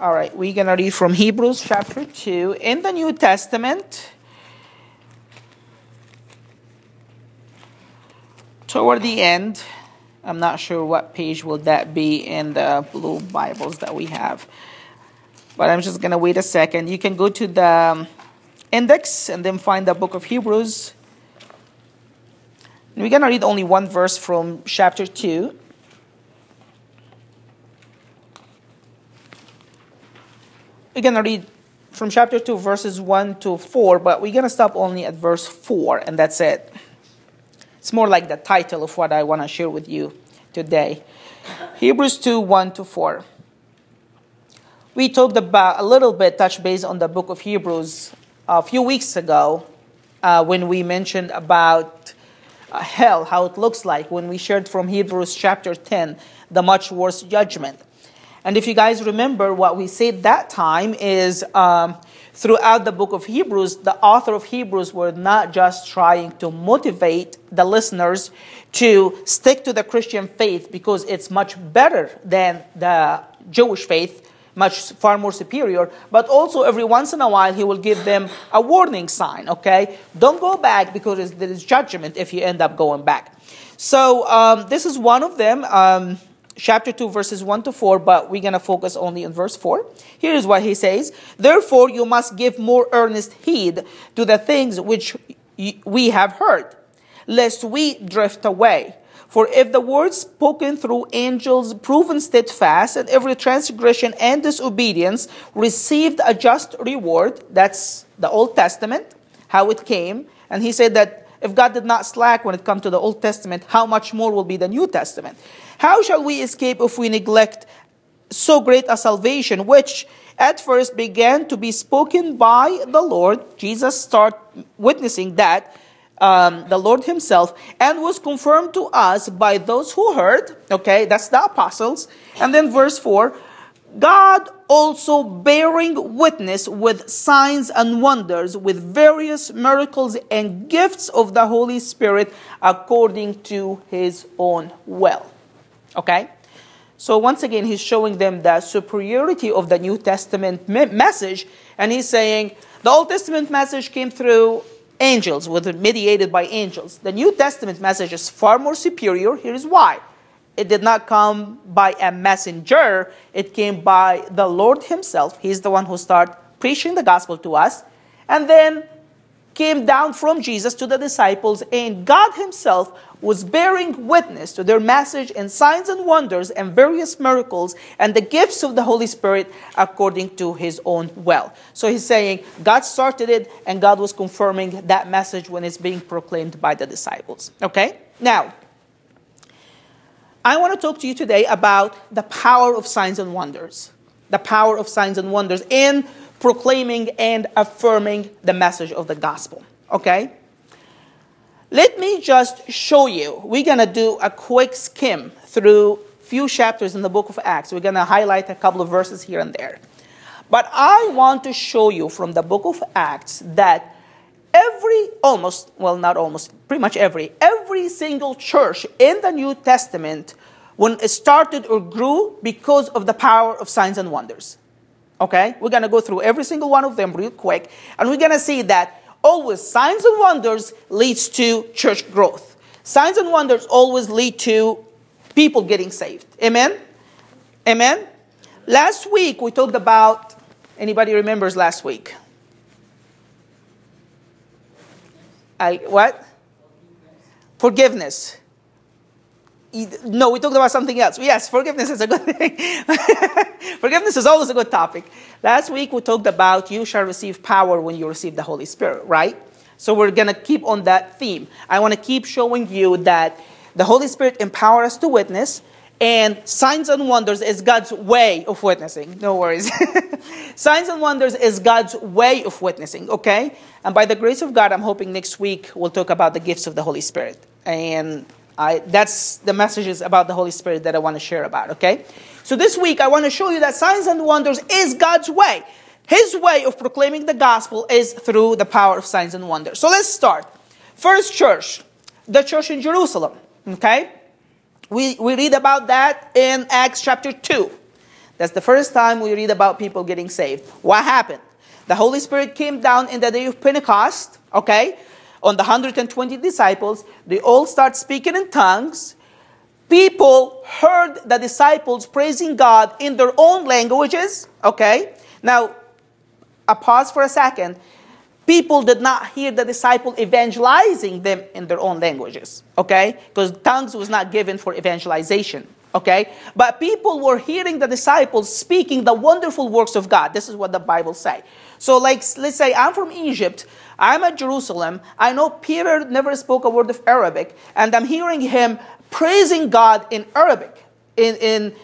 All right, we're going to read from Hebrews chapter 2 in the New Testament. Toward the end, I'm not sure what page will that be in the blue Bibles that we have. But I'm just going to wait a second. You can go to the um, index and then find the book of Hebrews. We're going to read only one verse from chapter 2. We're going to read from chapter 2, verses 1 to 4, but we're going to stop only at verse 4, and that's it. It's more like the title of what I want to share with you today. Hebrews 2, 1 to 4. We talked about a little bit, touch base on the book of Hebrews a few weeks ago uh, when we mentioned about uh, hell, how it looks like, when we shared from Hebrews chapter 10, the much worse judgment. And if you guys remember, what we said that time is um, throughout the book of Hebrews, the author of Hebrews were not just trying to motivate the listeners to stick to the Christian faith because it's much better than the Jewish faith, much far more superior, but also every once in a while he will give them a warning sign, okay? Don't go back because there is judgment if you end up going back. So um, this is one of them. Um, chapter 2, verses 1 to 4, but we're going to focus only on verse 4. Here is what he says Therefore, you must give more earnest heed to the things which we have heard, lest we drift away. For if the words spoken through angels proven steadfast, and every transgression and disobedience received a just reward, that's the Old Testament, how it came. And he said that if God did not slack when it comes to the Old Testament, how much more will be the New Testament? How shall we escape if we neglect so great a salvation, which at first began to be spoken by the Lord? Jesus start witnessing that. Um, the Lord Himself, and was confirmed to us by those who heard. Okay, that's the apostles. And then verse 4 God also bearing witness with signs and wonders, with various miracles and gifts of the Holy Spirit according to His own will. Okay? So once again, he's showing them the superiority of the New Testament me- message, and he's saying the Old Testament message came through angels, was mediated by angels. The New Testament message is far more superior. Here's why. It did not come by a messenger, it came by the Lord Himself. He's the one who started preaching the gospel to us. And then came down from Jesus to the disciples, and God Himself was bearing witness to their message in signs and wonders and various miracles and the gifts of the Holy Spirit according to His own will. So He's saying God started it, and God was confirming that message when it's being proclaimed by the disciples. Okay? Now, I want to talk to you today about the power of signs and wonders. The power of signs and wonders in proclaiming and affirming the message of the gospel. Okay? Let me just show you. We're going to do a quick skim through a few chapters in the book of Acts. We're going to highlight a couple of verses here and there. But I want to show you from the book of Acts that every almost well not almost pretty much every every single church in the New Testament when it started or grew because of the power of signs and wonders. Okay? We're going to go through every single one of them real quick, and we're going to see that always signs and wonders leads to church growth. Signs and wonders always lead to people getting saved. Amen? Amen? Last week we talked about anybody remembers last week? I what? Forgiveness. No, we talked about something else. Yes, forgiveness is a good thing. forgiveness is always a good topic. Last week we talked about you shall receive power when you receive the Holy Spirit, right? So we're going to keep on that theme. I want to keep showing you that the Holy Spirit empowers us to witness, and signs and wonders is God's way of witnessing. No worries. signs and wonders is God's way of witnessing, okay? And by the grace of God, I'm hoping next week we'll talk about the gifts of the Holy Spirit. And I, that's the messages about the Holy Spirit that I want to share about, okay? So this week, I want to show you that signs and wonders is God's way. His way of proclaiming the gospel is through the power of signs and wonders. So let's start. First church, the church in Jerusalem, okay? We, we read about that in Acts chapter 2. That's the first time we read about people getting saved. What happened? The Holy Spirit came down in the day of Pentecost, okay? On the 120 disciples, they all start speaking in tongues. People heard the disciples praising God in their own languages, okay? Now, a pause for a second. People did not hear the disciple evangelizing them in their own languages, okay? Because tongues was not given for evangelization. Okay? But people were hearing the disciples speaking the wonderful works of God. This is what the Bible say. So like let's say I'm from Egypt, I'm at Jerusalem. I know Peter never spoke a word of Arabic, and I'm hearing him praising God in Arabic, in, in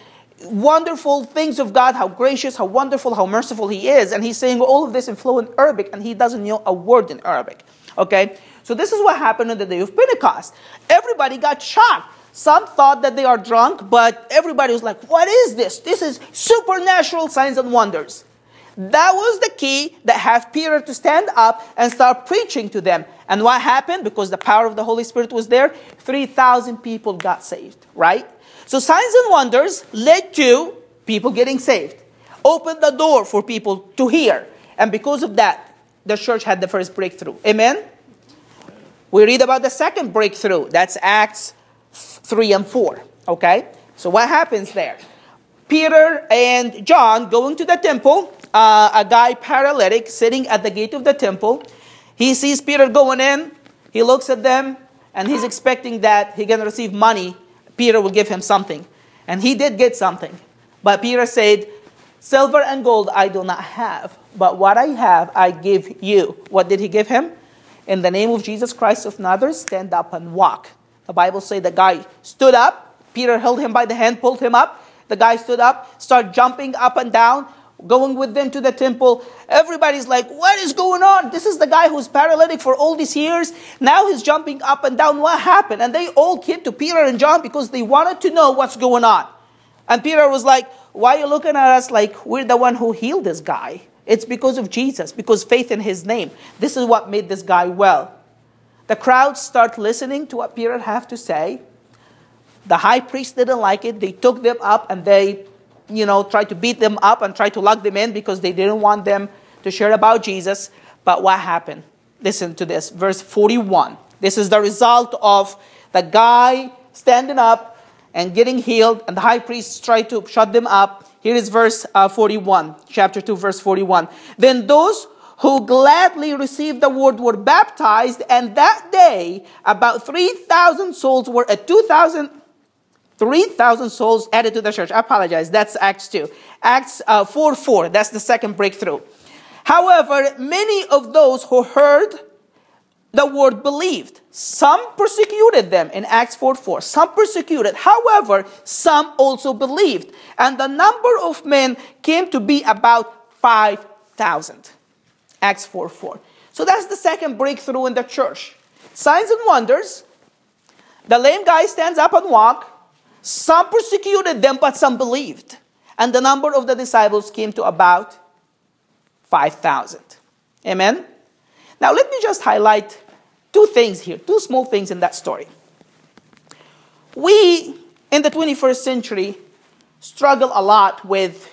wonderful things of God, how gracious, how wonderful, how merciful he is. And he's saying all of this in fluent Arabic, and he doesn't know a word in Arabic. Okay? So this is what happened on the day of Pentecost. Everybody got shocked. Some thought that they are drunk, but everybody was like, What is this? This is supernatural signs and wonders. That was the key that had Peter to stand up and start preaching to them. And what happened? Because the power of the Holy Spirit was there, 3,000 people got saved, right? So signs and wonders led to people getting saved, opened the door for people to hear. And because of that, the church had the first breakthrough. Amen? We read about the second breakthrough. That's Acts 3 and 4. Okay? So what happens there? Peter and John going to the temple, uh, a guy paralytic sitting at the gate of the temple. He sees Peter going in, he looks at them, and he's expecting that going to receive money. Peter will give him something. And he did get something. But Peter said, Silver and gold I do not have, but what I have I give you. What did he give him? In the name of Jesus Christ of Nazareth, stand up and walk. The Bible says the guy stood up. Peter held him by the hand, pulled him up. The guy stood up, started jumping up and down, going with them to the temple. Everybody's like, What is going on? This is the guy who's paralytic for all these years. Now he's jumping up and down. What happened? And they all came to Peter and John because they wanted to know what's going on. And Peter was like, Why are you looking at us like we're the one who healed this guy? It's because of Jesus, because faith in his name. This is what made this guy well. The crowd start listening to what Peter have to say. The high priest didn't like it. They took them up and they, you know, tried to beat them up and tried to lock them in because they didn't want them to share about Jesus. But what happened? Listen to this, verse 41. This is the result of the guy standing up and getting healed, and the high priest tried to shut them up. Here is verse uh, 41, chapter 2, verse 41. Then those who gladly received the word were baptized, and that day about 3,000 souls were at 2,000. 3,000 souls added to the church. I apologize. That's Acts 2. Acts uh, 4 4. That's the second breakthrough. However, many of those who heard the word believed. Some persecuted them in Acts 4 4. Some persecuted. However, some also believed. And the number of men came to be about 5,000. Acts 4 4. So that's the second breakthrough in the church. Signs and wonders. The lame guy stands up and walk. Some persecuted them, but some believed. And the number of the disciples came to about 5,000. Amen? Now, let me just highlight two things here, two small things in that story. We, in the 21st century, struggle a lot with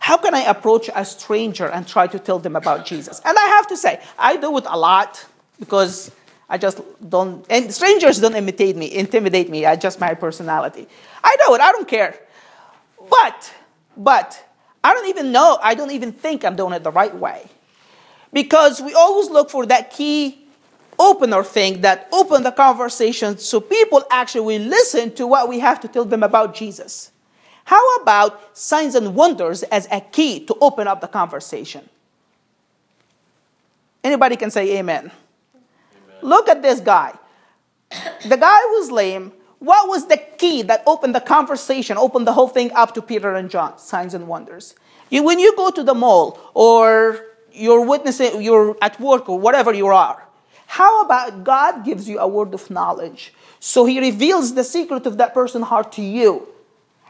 how can I approach a stranger and try to tell them about Jesus? And I have to say, I do it a lot because I just don't, and strangers don't imitate me, intimidate me. I just my personality. I do it, I don't care. But, but, I don't even know, I don't even think I'm doing it the right way. Because we always look for that key opener thing that open the conversation so people actually will listen to what we have to tell them about Jesus. How about signs and wonders as a key to open up the conversation? Anybody can say amen. Look at this guy. The guy was lame. What was the key that opened the conversation, opened the whole thing up to Peter and John? Signs and wonders. You, when you go to the mall or you're witnessing, you're at work or whatever you are, how about God gives you a word of knowledge? So he reveals the secret of that person's heart to you.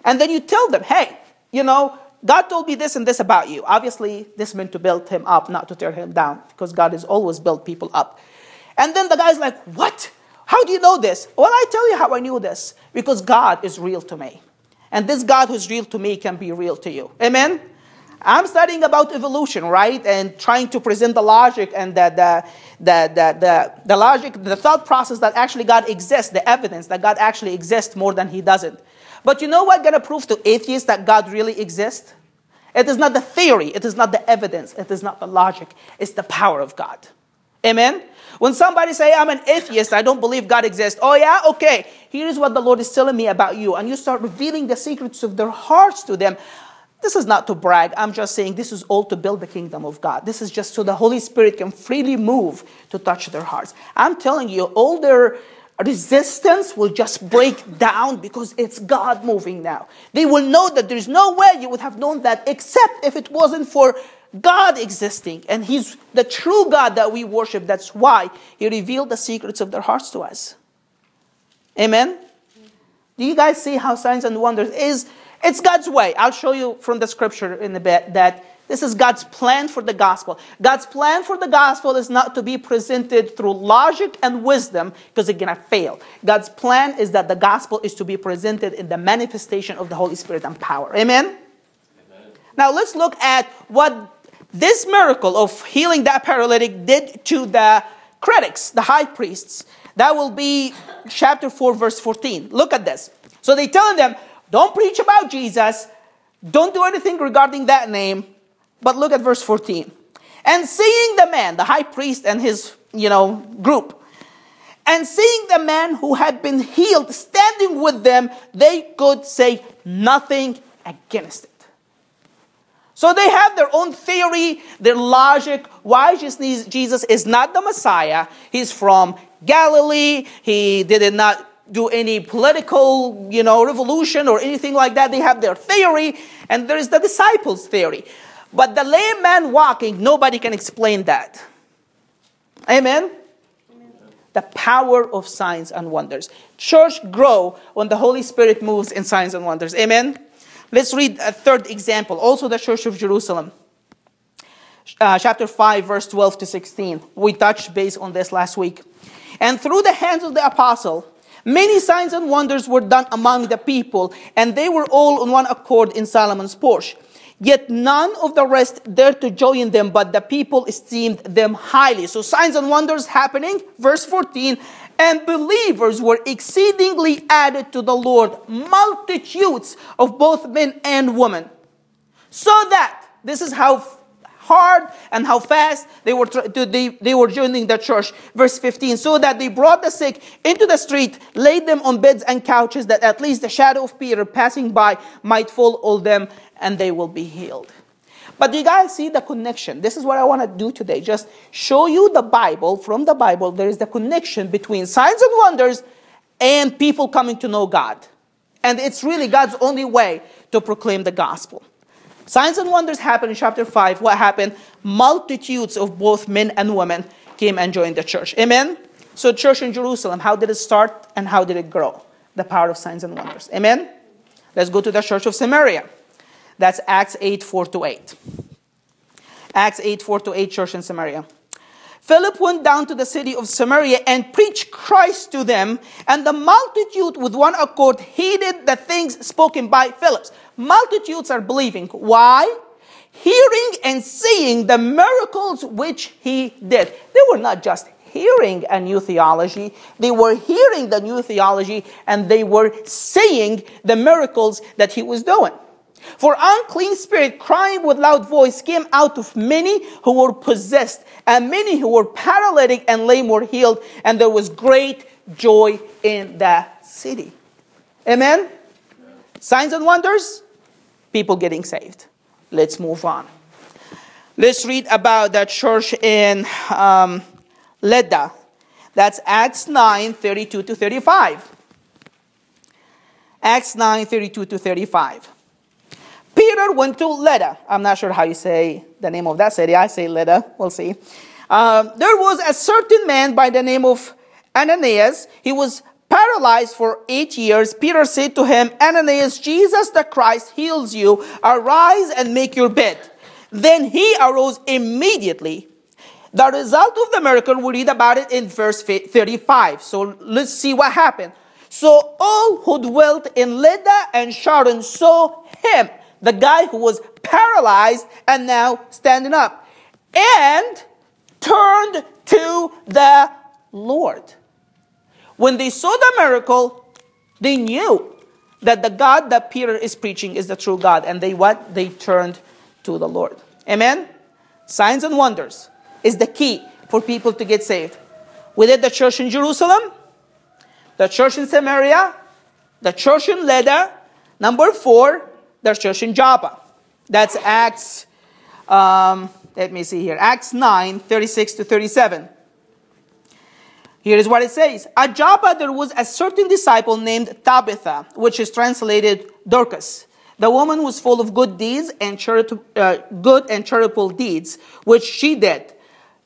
And then you tell them, hey, you know, God told me this and this about you. Obviously, this meant to build him up, not to tear him down, because God has always built people up. And then the guy's like, what? How do you know this? Well, I tell you how I knew this. Because God is real to me. And this God who's real to me can be real to you. Amen? I'm studying about evolution, right? And trying to present the logic and the, the, the, the, the, the logic, the thought process that actually God exists, the evidence that God actually exists more than he doesn't. But you know what gonna prove to atheists that God really exists? It is not the theory, it is not the evidence, it is not the logic, it's the power of God. Amen? When somebody say, I'm an atheist, I don't believe God exists. Oh yeah? Okay. Here's what the Lord is telling me about you. And you start revealing the secrets of their hearts to them. This is not to brag. I'm just saying this is all to build the kingdom of God. This is just so the Holy Spirit can freely move to touch their hearts. I'm telling you, all their resistance will just break down because it's God moving now. They will know that there's no way you would have known that except if it wasn't for God existing. And He's the true God that we worship. That's why He revealed the secrets of their hearts to us. Amen? Do you guys see how signs and wonders is? It's God's way. I'll show you from the scripture in a bit that this is God's plan for the gospel. God's plan for the gospel is not to be presented through logic and wisdom because it's going to fail. God's plan is that the gospel is to be presented in the manifestation of the Holy Spirit and power. Amen? Amen. Now let's look at what this miracle of healing that paralytic did to the critics, the high priests. That will be chapter 4, verse 14. Look at this. So they telling them, don't preach about Jesus. Don't do anything regarding that name. But look at verse 14. And seeing the man, the high priest and his, you know, group, and seeing the man who had been healed standing with them, they could say nothing against it. So they have their own theory, their logic. Why Jesus is not the Messiah? He's from Galilee. He did not do any political, you know, revolution or anything like that. They have their theory, and there is the disciples' theory. But the layman walking, nobody can explain that. Amen? Amen? The power of signs and wonders. Church grow when the Holy Spirit moves in signs and wonders. Amen? Let's read a third example. Also, the Church of Jerusalem. Uh, chapter 5, verse 12 to 16. We touched base on this last week. And through the hands of the apostle, Many signs and wonders were done among the people, and they were all on one accord in Solomon's porch. Yet none of the rest dared to join them, but the people esteemed them highly. So signs and wonders happening. Verse 14. And believers were exceedingly added to the Lord, multitudes of both men and women. So that, this is how hard and how fast they were, they, they were joining the church. Verse 15, so that they brought the sick into the street, laid them on beds and couches, that at least the shadow of Peter passing by might fall on them, and they will be healed. But you guys see the connection? This is what I want to do today. Just show you the Bible, from the Bible, there is the connection between signs and wonders and people coming to know God. And it's really God's only way to proclaim the gospel. Signs and wonders happened in chapter 5. What happened? Multitudes of both men and women came and joined the church. Amen? So, church in Jerusalem, how did it start and how did it grow? The power of signs and wonders. Amen? Let's go to the church of Samaria. That's Acts 8 4 to 8. Acts 8 4 to 8, church in Samaria. Philip went down to the city of Samaria and preached Christ to them, and the multitude with one accord heeded the things spoken by Philip multitudes are believing. Why? Hearing and seeing the miracles which he did. They were not just hearing a new theology, they were hearing the new theology and they were seeing the miracles that he was doing. For unclean spirit crying with loud voice came out of many who were possessed, and many who were paralytic and lame were healed, and there was great joy in that city. Amen? Signs and wonders? people getting saved. Let's move on. Let's read about that church in um, Lydda. That's Acts 9 32 to 35. Acts 9 32 to 35. Peter went to Lydda. I'm not sure how you say the name of that city. I say Lydda. We'll see. Um, there was a certain man by the name of Ananias. He was paralyzed for eight years, Peter said to him, Ananias, Jesus the Christ heals you. Arise and make your bed. Then he arose immediately. The result of the miracle, we read about it in verse 35. So let's see what happened. So all who dwelt in Lydda and Sharon saw him, the guy who was paralyzed and now standing up, and turned to the Lord. When they saw the miracle, they knew that the God that Peter is preaching is the true God, and they what? They turned to the Lord. Amen. Signs and wonders is the key for people to get saved. We did the church in Jerusalem, the church in Samaria, the church in Lydda. Number four, the church in Joppa. That's Acts, um, let me see here, Acts 9, 36 to 37. Here is what it says. At Joppa there was a certain disciple named Tabitha, which is translated Dorcas. The woman was full of good deeds and uh, good and charitable deeds, which she did.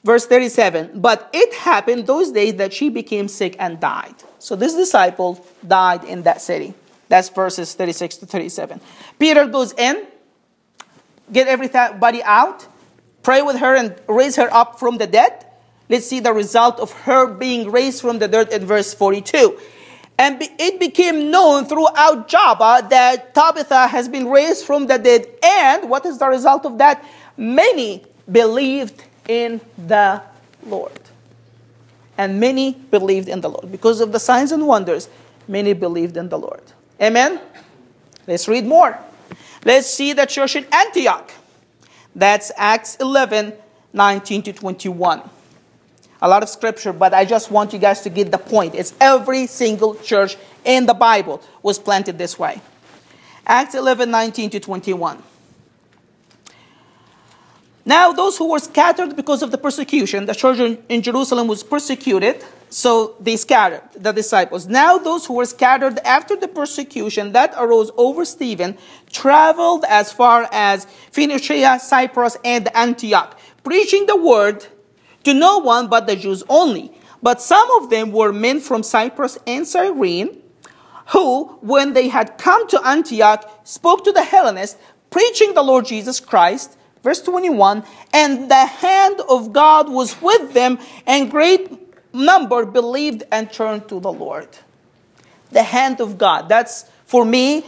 Verse 37. But it happened those days that she became sick and died. So this disciple died in that city. That's verses 36 to 37. Peter goes in, get everybody out, pray with her and raise her up from the dead. Let's see the result of her being raised from the dirt in verse 42. And it became known throughout Joppa that Tabitha has been raised from the dead. And what is the result of that? Many believed in the Lord. And many believed in the Lord. Because of the signs and wonders, many believed in the Lord. Amen? Let's read more. Let's see the church in Antioch. That's Acts 11 19 to 21 a lot of scripture, but I just want you guys to get the point. It's every single church in the Bible was planted this way. Acts 11 19 to 21. Now, those who were scattered because of the persecution, the church in Jerusalem was persecuted, so they scattered the disciples. Now, those who were scattered after the persecution that arose over Stephen traveled as far as Phoenicia, Cyprus, and Antioch, preaching the word to no one but the Jews only. But some of them were men from Cyprus and Cyrene, who, when they had come to Antioch, spoke to the Hellenists, preaching the Lord Jesus Christ. Verse 21 And the hand of God was with them, and great number believed and turned to the Lord. The hand of God. That's for me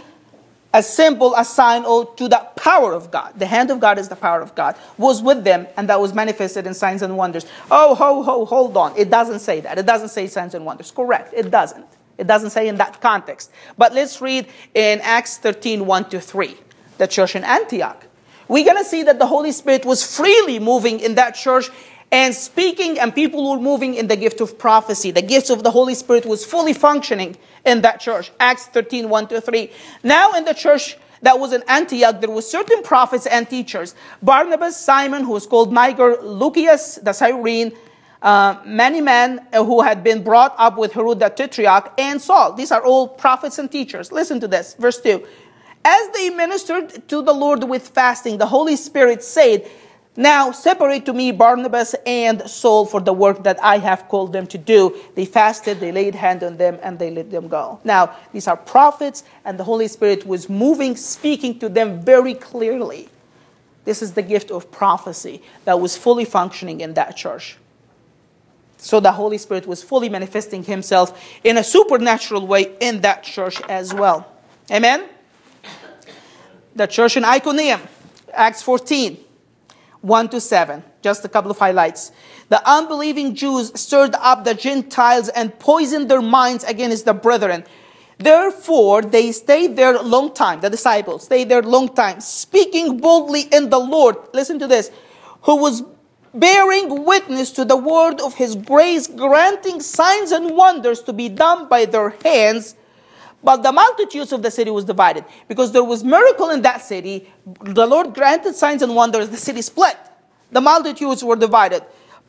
a symbol, a sign to the power of God. The hand of God is the power of God, was with them, and that was manifested in signs and wonders. Oh, ho, ho, hold on. It doesn't say that. It doesn't say signs and wonders. Correct. It doesn't. It doesn't say in that context. But let's read in Acts 13 1 to 3, the church in Antioch. We're going to see that the Holy Spirit was freely moving in that church and speaking, and people were moving in the gift of prophecy. The gifts of the Holy Spirit was fully functioning in that church. Acts 13, 1 to 3. Now in the church that was in Antioch, there were certain prophets and teachers. Barnabas, Simon, who was called Niger, Lucius, the Cyrene, uh, Manaen who had been brought up with Herod the Tetrarch, and Saul. These are all prophets and teachers. Listen to this, verse 2. As they ministered to the Lord with fasting, the Holy Spirit said, now separate to me Barnabas and Saul for the work that I have called them to do. They fasted, they laid hand on them, and they let them go. Now, these are prophets, and the Holy Spirit was moving, speaking to them very clearly. This is the gift of prophecy that was fully functioning in that church. So the Holy Spirit was fully manifesting himself in a supernatural way in that church as well. Amen? The church in Iconium, Acts 14. 1 to 7. Just a couple of highlights. The unbelieving Jews stirred up the Gentiles and poisoned their minds against the brethren. Therefore, they stayed there a long time. The disciples stayed there a long time, speaking boldly in the Lord. Listen to this. Who was bearing witness to the word of his grace, granting signs and wonders to be done by their hands. But the multitudes of the city was divided because there was miracle in that city. The Lord granted signs and wonders. The city split. The multitudes were divided.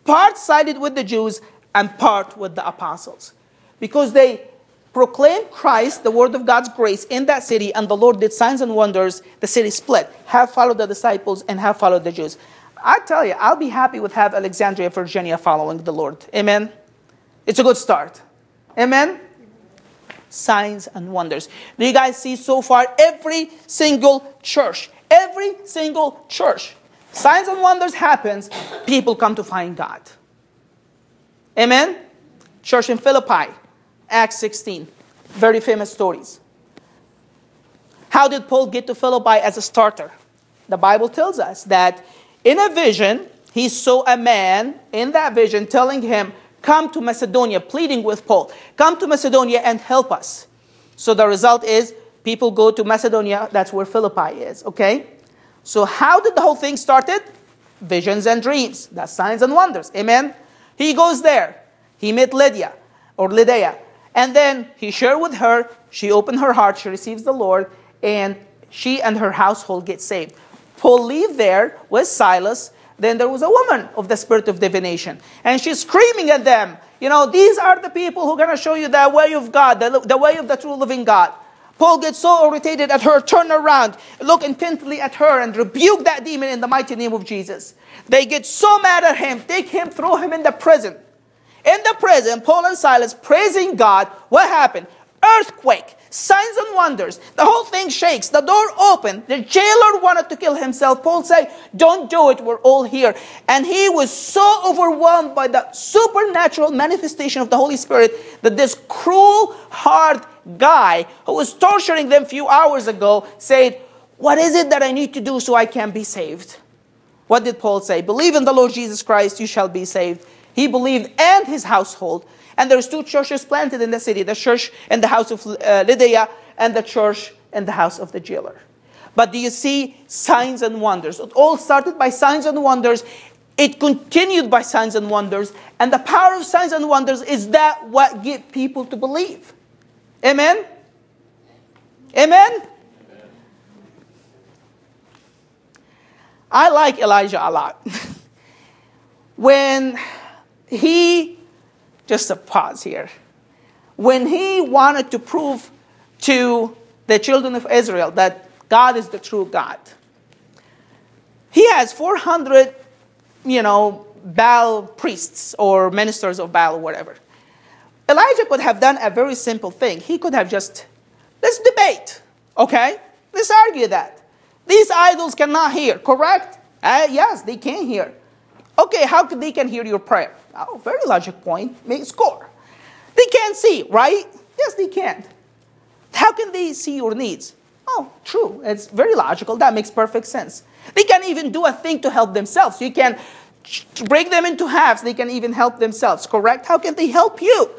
Part sided with the Jews and part with the apostles because they proclaimed Christ, the word of God's grace, in that city, and the Lord did signs and wonders. The city split. Have followed the disciples and have followed the Jews. I tell you, I'll be happy with have Alexandria, Virginia following the Lord. Amen. It's a good start. Amen signs and wonders. Do you guys see so far every single church, every single church, signs and wonders happens, people come to find God. Amen. Church in Philippi, Acts 16. very famous stories. How did Paul get to Philippi as a starter? The Bible tells us that in a vision, he saw a man in that vision telling him, Come to Macedonia, pleading with Paul, come to Macedonia and help us. So the result is people go to Macedonia, that's where Philippi is, okay? So how did the whole thing started? Visions and dreams, that's signs and wonders. Amen. He goes there. He met Lydia or Lydia. And then he shared with her, she opened her heart, she receives the Lord, and she and her household get saved. Paul leave there with Silas. Then there was a woman of the spirit of divination, and she's screaming at them. You know, these are the people who are going to show you the way of God, the, the way of the true living God. Paul gets so irritated at her, turn around, look intently at her, and rebuke that demon in the mighty name of Jesus. They get so mad at him, take him, throw him in the prison. In the prison, Paul and Silas praising God. What happened? Earthquake, signs and wonders. The whole thing shakes. The door opened. The jailer wanted to kill himself. Paul said, Don't do it. We're all here. And he was so overwhelmed by the supernatural manifestation of the Holy Spirit that this cruel, hard guy who was torturing them a few hours ago said, What is it that I need to do so I can be saved? What did Paul say? Believe in the Lord Jesus Christ, you shall be saved. He believed and his household. And there's two churches planted in the city the church in the house of uh, Lydia and the church in the house of the jailer. But do you see signs and wonders? It all started by signs and wonders. It continued by signs and wonders. And the power of signs and wonders is that what get people to believe. Amen? Amen? I like Elijah a lot. when he, just a pause here, when he wanted to prove to the children of Israel that God is the true God, he has 400, you know, Baal priests or ministers of Baal or whatever. Elijah could have done a very simple thing. He could have just, let's debate, okay? Let's argue that. These idols cannot hear, correct? Uh, yes, they can hear. Okay, how could they can hear your prayer? Oh, very logic point. Make score. They can't see, right? Yes, they can't. How can they see your needs? Oh, true. It's very logical. That makes perfect sense. They can even do a thing to help themselves. You can break them into halves. They can even help themselves, correct? How can they help you?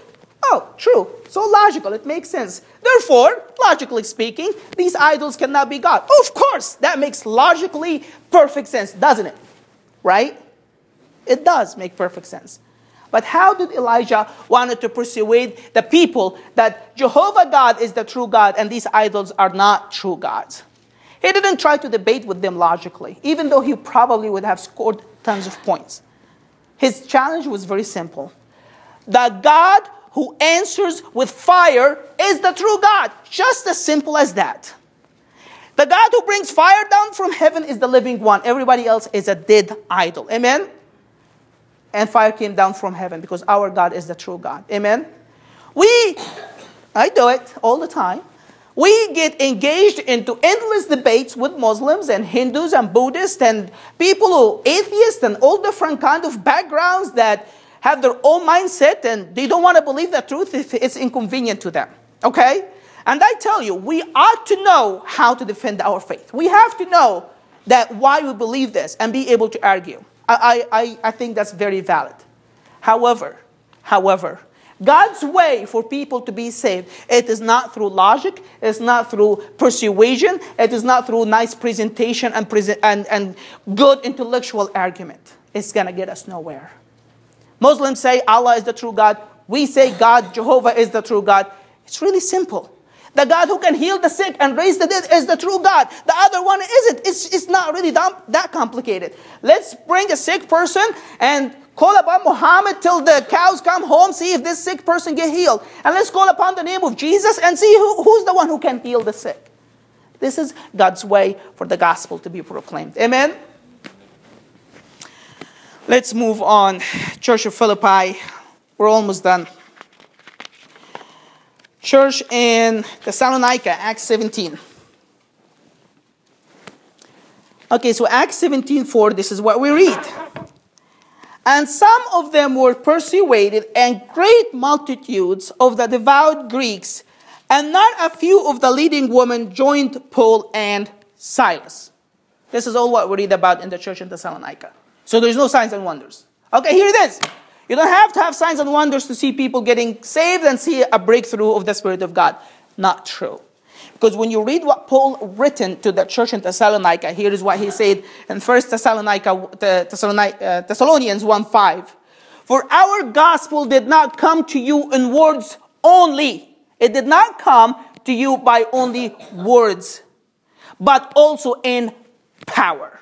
Oh, true. So logical. It makes sense. Therefore, logically speaking, these idols cannot be God. Of course, that makes logically perfect sense, doesn't it? Right? It does make perfect sense. But how did Elijah wanted to persuade the people that Jehovah God is the true God and these idols are not true gods? He didn't try to debate with them logically, even though he probably would have scored tons of points. His challenge was very simple. The God who answers with fire is the true God. Just as simple as that. The God who brings fire down from heaven is the living one. Everybody else is a dead idol. Amen? And fire came down from heaven because our God is the true God. Amen? We, I do it all the time. We get engaged into endless debates with Muslims and Hindus and Buddhists and people who atheists and all different kind of backgrounds that have their own mindset and they don't want to believe the truth if it's inconvenient to them. Okay? And I tell you, we ought to know how to defend our faith. We have to know that why we believe this and be able to argue. I, I, I think that's very valid. However, however, God's way for people to be saved, it is not through logic, it's not through persuasion, it is not through nice presentation and, and, and good intellectual argument. It's going to get us nowhere. Muslims say Allah is the true God. We say God, Jehovah is the true God. It's really simple. The God who can heal the sick and raise the dead is the true God. The other one isn't. It's, it's not really that, that complicated. Let's bring a sick person and call upon Muhammad till the cows come home, see if this sick person get healed. And let's call upon the name of Jesus and see who, who's the one who can heal the sick. This is God's way for the gospel to be proclaimed. Amen. Let's move on. Church of Philippi, we're almost done. Church in Thessalonica, Acts 17. Okay, so Acts 17 4, this is what we read. And some of them were persuaded, and great multitudes of the devout Greeks And not a few of the leading women joined Paul and Silas. This is all what we read about in the church in Thessalonica. So there's no signs and wonders. Okay, here it is. You don't have to have signs and wonders to see people getting saved and see a breakthrough of the Spirit of God. Not true. Because when you read what Paul written to the church in Thessalonica, here is what he said in 1 Thessalonica, uh, Thessalonians 1 5. For our gospel did not come to you in words only. It did not come to you by only words, but also in power.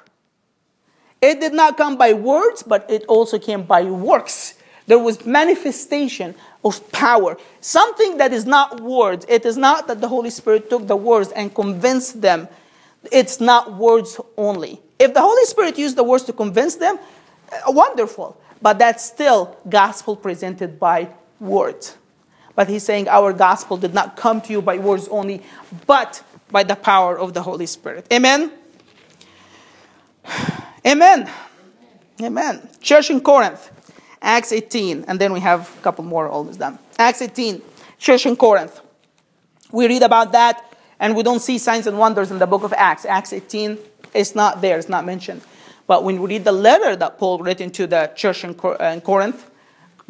It did not come by words, but it also came by works. There was manifestation of power. Something that is not words. It is not that the Holy Spirit took the words and convinced them. It's not words only. If the Holy Spirit used the words to convince them, uh, wonderful. But that's still gospel presented by words. But he's saying our gospel did not come to you by words only, but by the power of the Holy Spirit. Amen? Amen. Amen. Church in Corinth, Acts 18, and then we have a couple more almost done. Acts 18, church in Corinth. We read about that, and we don't see signs and wonders in the book of Acts. Acts 18 is not there, it's not mentioned. But when we read the letter that Paul written to the church in uh, Corinth,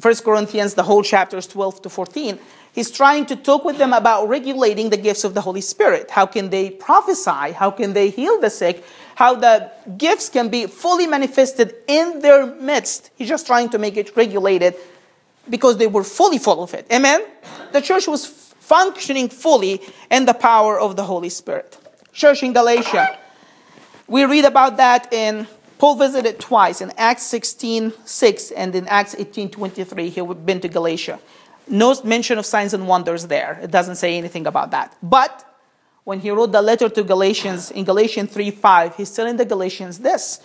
1 Corinthians, the whole chapters 12 to 14, he's trying to talk with them about regulating the gifts of the Holy Spirit. How can they prophesy? How can they heal the sick? How the gifts can be fully manifested in their midst. He's just trying to make it regulated because they were fully full of it. Amen? The church was functioning fully in the power of the Holy Spirit. Church in Galatia. We read about that in Paul visited twice in Acts 16 6 and in Acts 18 23. He had been to Galatia. No mention of signs and wonders there. It doesn't say anything about that. But when he wrote the letter to Galatians in Galatians 3 5, he's telling the Galatians this.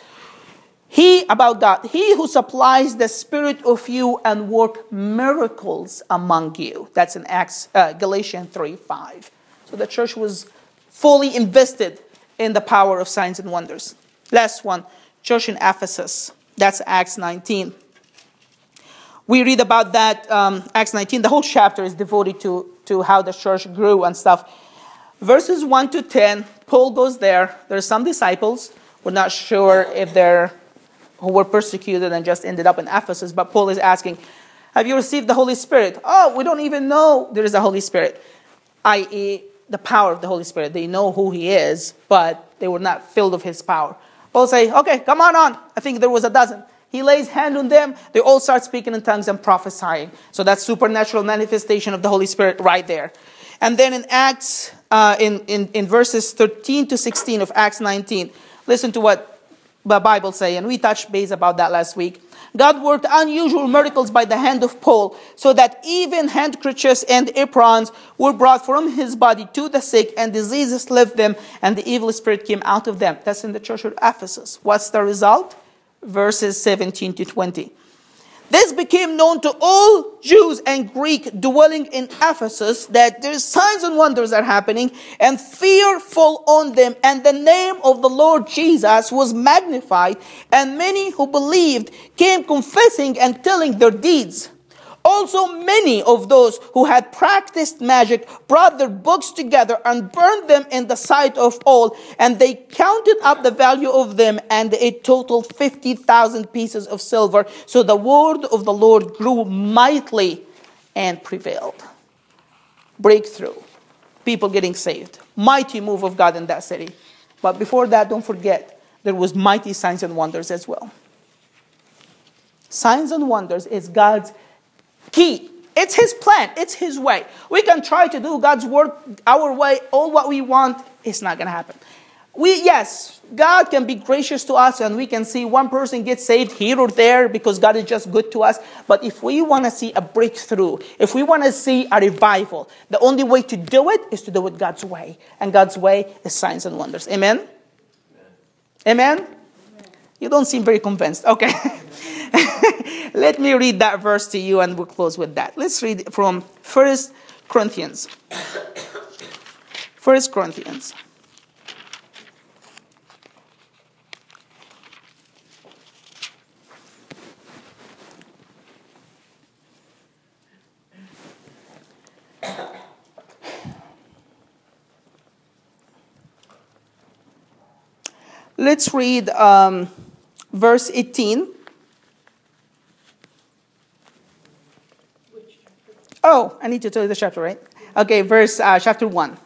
He, about God, he who supplies the spirit of you and work miracles among you. That's in Acts, uh, Galatians 3 5. So the church was fully invested in the power of signs and wonders. Last one church in Ephesus. That's Acts 19. We read about that, um, Acts 19. The whole chapter is devoted to, to how the church grew and stuff. Verses 1 to 10, Paul goes there. There's some disciples. We're not sure if they're who were persecuted and just ended up in Ephesus, but Paul is asking, Have you received the Holy Spirit? Oh, we don't even know there is a Holy Spirit, i.e., the power of the Holy Spirit. They know who He is, but they were not filled with His power. Paul say, okay, come on on. I think there was a dozen. He lays hand on them. They all start speaking in tongues and prophesying. So that's supernatural manifestation of the Holy Spirit right there. And then in Acts, uh, in, in, in verses 13 to 16 of Acts 19, listen to what the Bible say. And we touched base about that last week. God worked unusual miracles by the hand of Paul, so that even handkerchiefs and aprons were brought from his body to the sick, and diseases left them, and the evil spirit came out of them. That's in the church of Ephesus. What's the result? Verses 17 to 20. This became known to all Jews and Greek dwelling in Ephesus that there's signs and wonders are happening and fear fall on them and the name of the Lord Jesus was magnified and many who believed came confessing and telling their deeds. Also, many of those who had practiced magic brought their books together and burned them in the sight of all, and they counted up the value of them, and it totaled 50,000 pieces of silver. So the word of the Lord grew mightily and prevailed. Breakthrough. People getting saved. Mighty move of God in that city. But before that, don't forget, there was mighty signs and wonders as well. Signs and wonders is God's key. It's His plan, it's His way. We can try to do God's work our way, all what we want, it's not going to happen. We, yes, God can be gracious to us and we can see one person get saved here or there because God is just good to us. But if we want to see a breakthrough, if we want to see a revival, the only way to do it is to do it God's way. And God's way is signs and wonders. Amen? Amen? Amen? You don't seem very convinced. Okay. Let me read that verse to you and we'll close with that. Let's read from First Corinthians. First Corinthians. Let's read um, verse 18 Oh, I need to tell you the chapter, right? Okay, verse uh, chapter 1.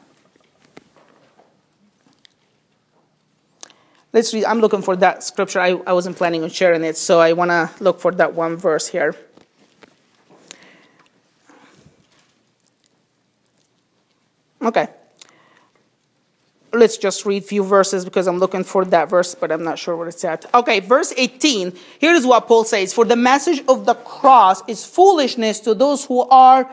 Let's read. I'm looking for that scripture. I, I wasn't planning on sharing it, so I want to look for that one verse here. Okay. Let's just read a few verses because I'm looking for that verse, but I'm not sure where it's at. Okay, verse 18. Here is what Paul says For the message of the cross is foolishness to those who are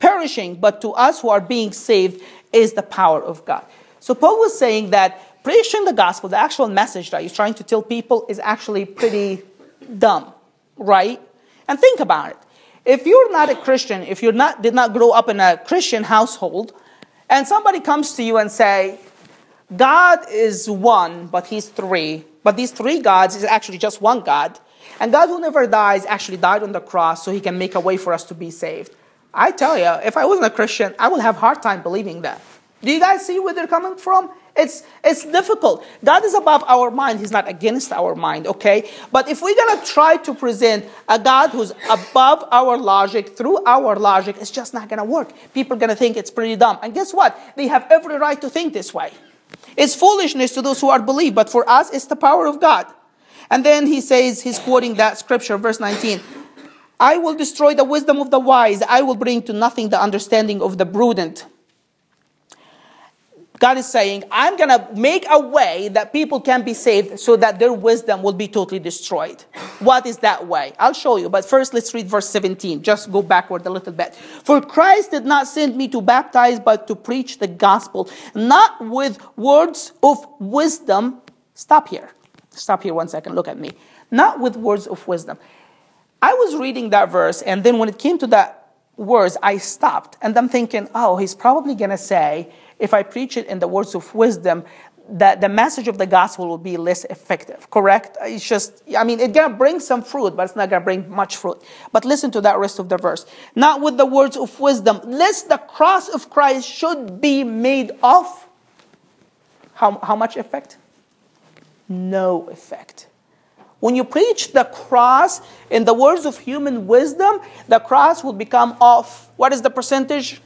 perishing, but to us who are being saved is the power of God. So Paul was saying that preaching the gospel, the actual message that he's trying to tell people, is actually pretty dumb, right? And think about it. If you're not a Christian, if you not did not grow up in a Christian household, and somebody comes to you and say, God is one, but he's three. But these three gods is actually just one God. And God who never dies actually died on the cross so he can make a way for us to be saved. I tell you, if I wasn't a Christian, I would have hard time believing that. Do you guys see where they're coming from? It's, it's difficult. God is above our mind. He's not against our mind, okay? But if we're going to try to present a God who's above our logic through our logic, it's just not going to work. People are going to think it's pretty dumb. And guess what? They have every right to think this way. It's foolishness to those who are believed, but for us, it's the power of God. And then he says, he's quoting that scripture, verse 19. I will destroy the wisdom of the wise. I will bring to nothing the understanding of the prudent. God is saying, I'm going to make a way that people can be saved so that their wisdom will be totally destroyed. What is that way? I'll show you. But first, let's read verse 17. Just go backward a little bit. For Christ did not send me to baptize, but to preach the gospel, not with words of wisdom. Stop here. Stop here one second. Look at me. Not with words of wisdom. I was reading that verse, and then when it came to that words, I stopped. And I'm thinking, oh, he's probably going to say, if I preach it in the words of wisdom, that the message of the gospel will be less effective, correct? It's just, I mean, it's gonna bring some fruit, but it's not gonna bring much fruit. But listen to that rest of the verse. Not with the words of wisdom, lest the cross of Christ should be made of. How, how much effect? No effect. When you preach the cross in the words of human wisdom, the cross will become off. What is the percentage?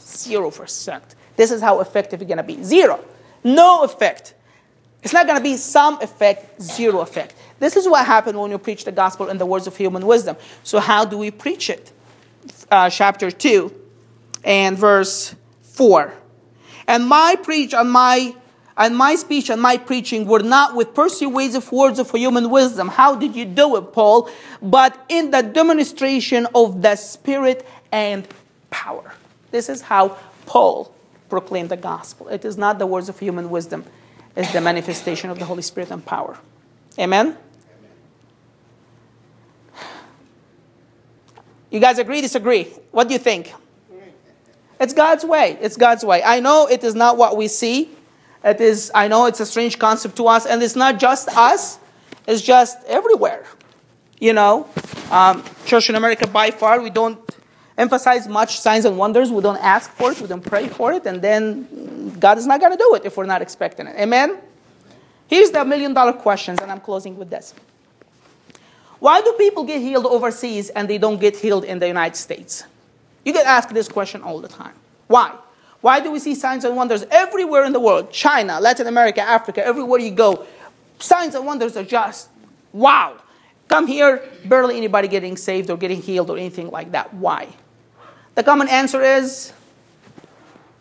Zero percent. This is how effective it's going to be. Zero. No effect. It's not going to be some effect, zero effect. This is what happened when you preach the gospel in the words of human wisdom. So, how do we preach it? Uh, chapter 2 and verse 4. And my preach on my and my speech and my preaching were not with persuasive words of human wisdom. How did you do it, Paul? But in the demonstration of the Spirit and power. This is how Paul proclaimed the gospel. It is not the words of human wisdom, it's the manifestation of the Holy Spirit and power. Amen? You guys agree, disagree? What do you think? It's God's way. It's God's way. I know it is not what we see. It is, I know it's a strange concept to us, and it's not just us, it's just everywhere. You know, um, church in America, by far, we don't emphasize much signs and wonders. We don't ask for it, we don't pray for it, and then God is not going to do it if we're not expecting it. Amen? Here's the million dollar questions, and I'm closing with this. Why do people get healed overseas and they don't get healed in the United States? You get asked this question all the time. Why? Why do we see signs and wonders everywhere in the world? China, Latin America, Africa, everywhere you go. Signs and wonders are just wow. Come here, barely anybody getting saved or getting healed or anything like that. Why? The common answer is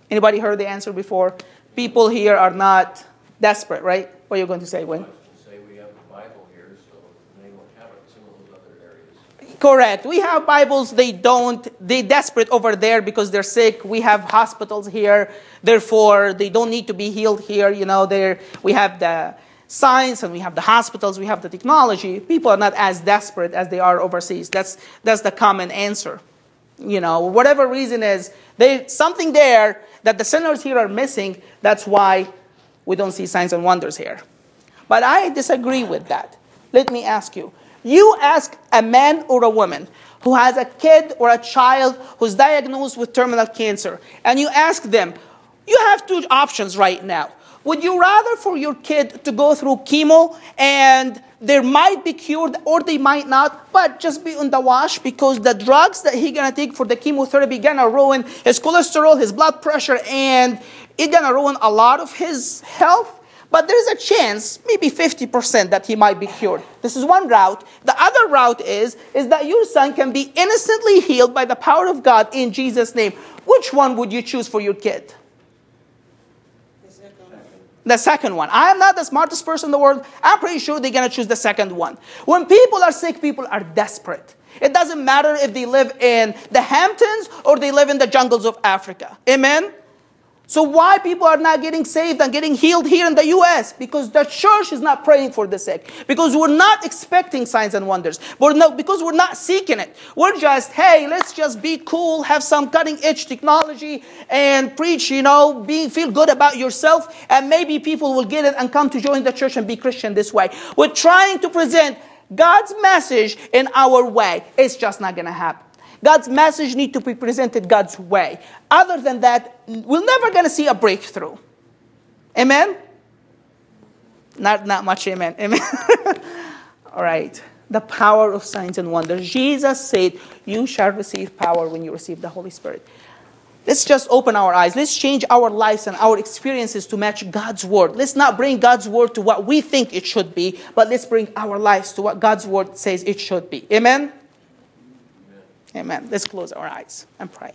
anybody heard the answer before? People here are not desperate, right? What are you going to say, Wayne? Correct. We have Bibles, they don't, they desperate over there because they're sick. We have hospitals here, therefore they don't need to be healed here. You know, there we have the science and we have the hospitals, we have the technology. People are not as desperate as they are overseas. That's that's the common answer you know, whatever reason is, there's something there that the sinners here are missing. That's why we don't see signs and wonders here. But I disagree with that. Let me ask you. You ask a man or a woman who has a kid or a child who's diagnosed with terminal cancer, and you ask them, you have two options right now. Would you rather for your kid to go through chemo and they might be cured or they might not, but just be on the wash because the drugs that he gonna take for the chemotherapy gonna ruin his cholesterol, his blood pressure, and it gonna ruin a lot of his health. But there's a chance, maybe 50%, that he might be cured. This is one route. The other route is, is that your son can be innocently healed by the power of God in Jesus' name. Which one would you choose for your kid? The second one. I am not the smartest person in the world. I'm pretty sure they're going to choose the second one. When people are sick, people are desperate. It doesn't matter if they live in the Hamptons or they live in the jungles of Africa. Amen? So why people are not getting saved and getting healed here in the US? Because the church is not praying for the sick. Because we're not expecting signs and wonders. But no, because we're not seeking it. We're just, hey, let's just be cool, have some cutting edge technology and preach, you know, be, feel good about yourself. And maybe people will get it and come to join the church and be Christian this way. We're trying to present God's message in our way. It's just not going to happen. God's message need to be presented God's way. Other than that, we're never going to see a breakthrough. Amen? Not, not much amen. Amen. All right. The power of signs and wonders. Jesus said, You shall receive power when you receive the Holy Spirit. Let's just open our eyes. Let's change our lives and our experiences to match God's word. Let's not bring God's word to what we think it should be, but let's bring our lives to what God's word says it should be. Amen? Amen. Let's close our eyes and pray.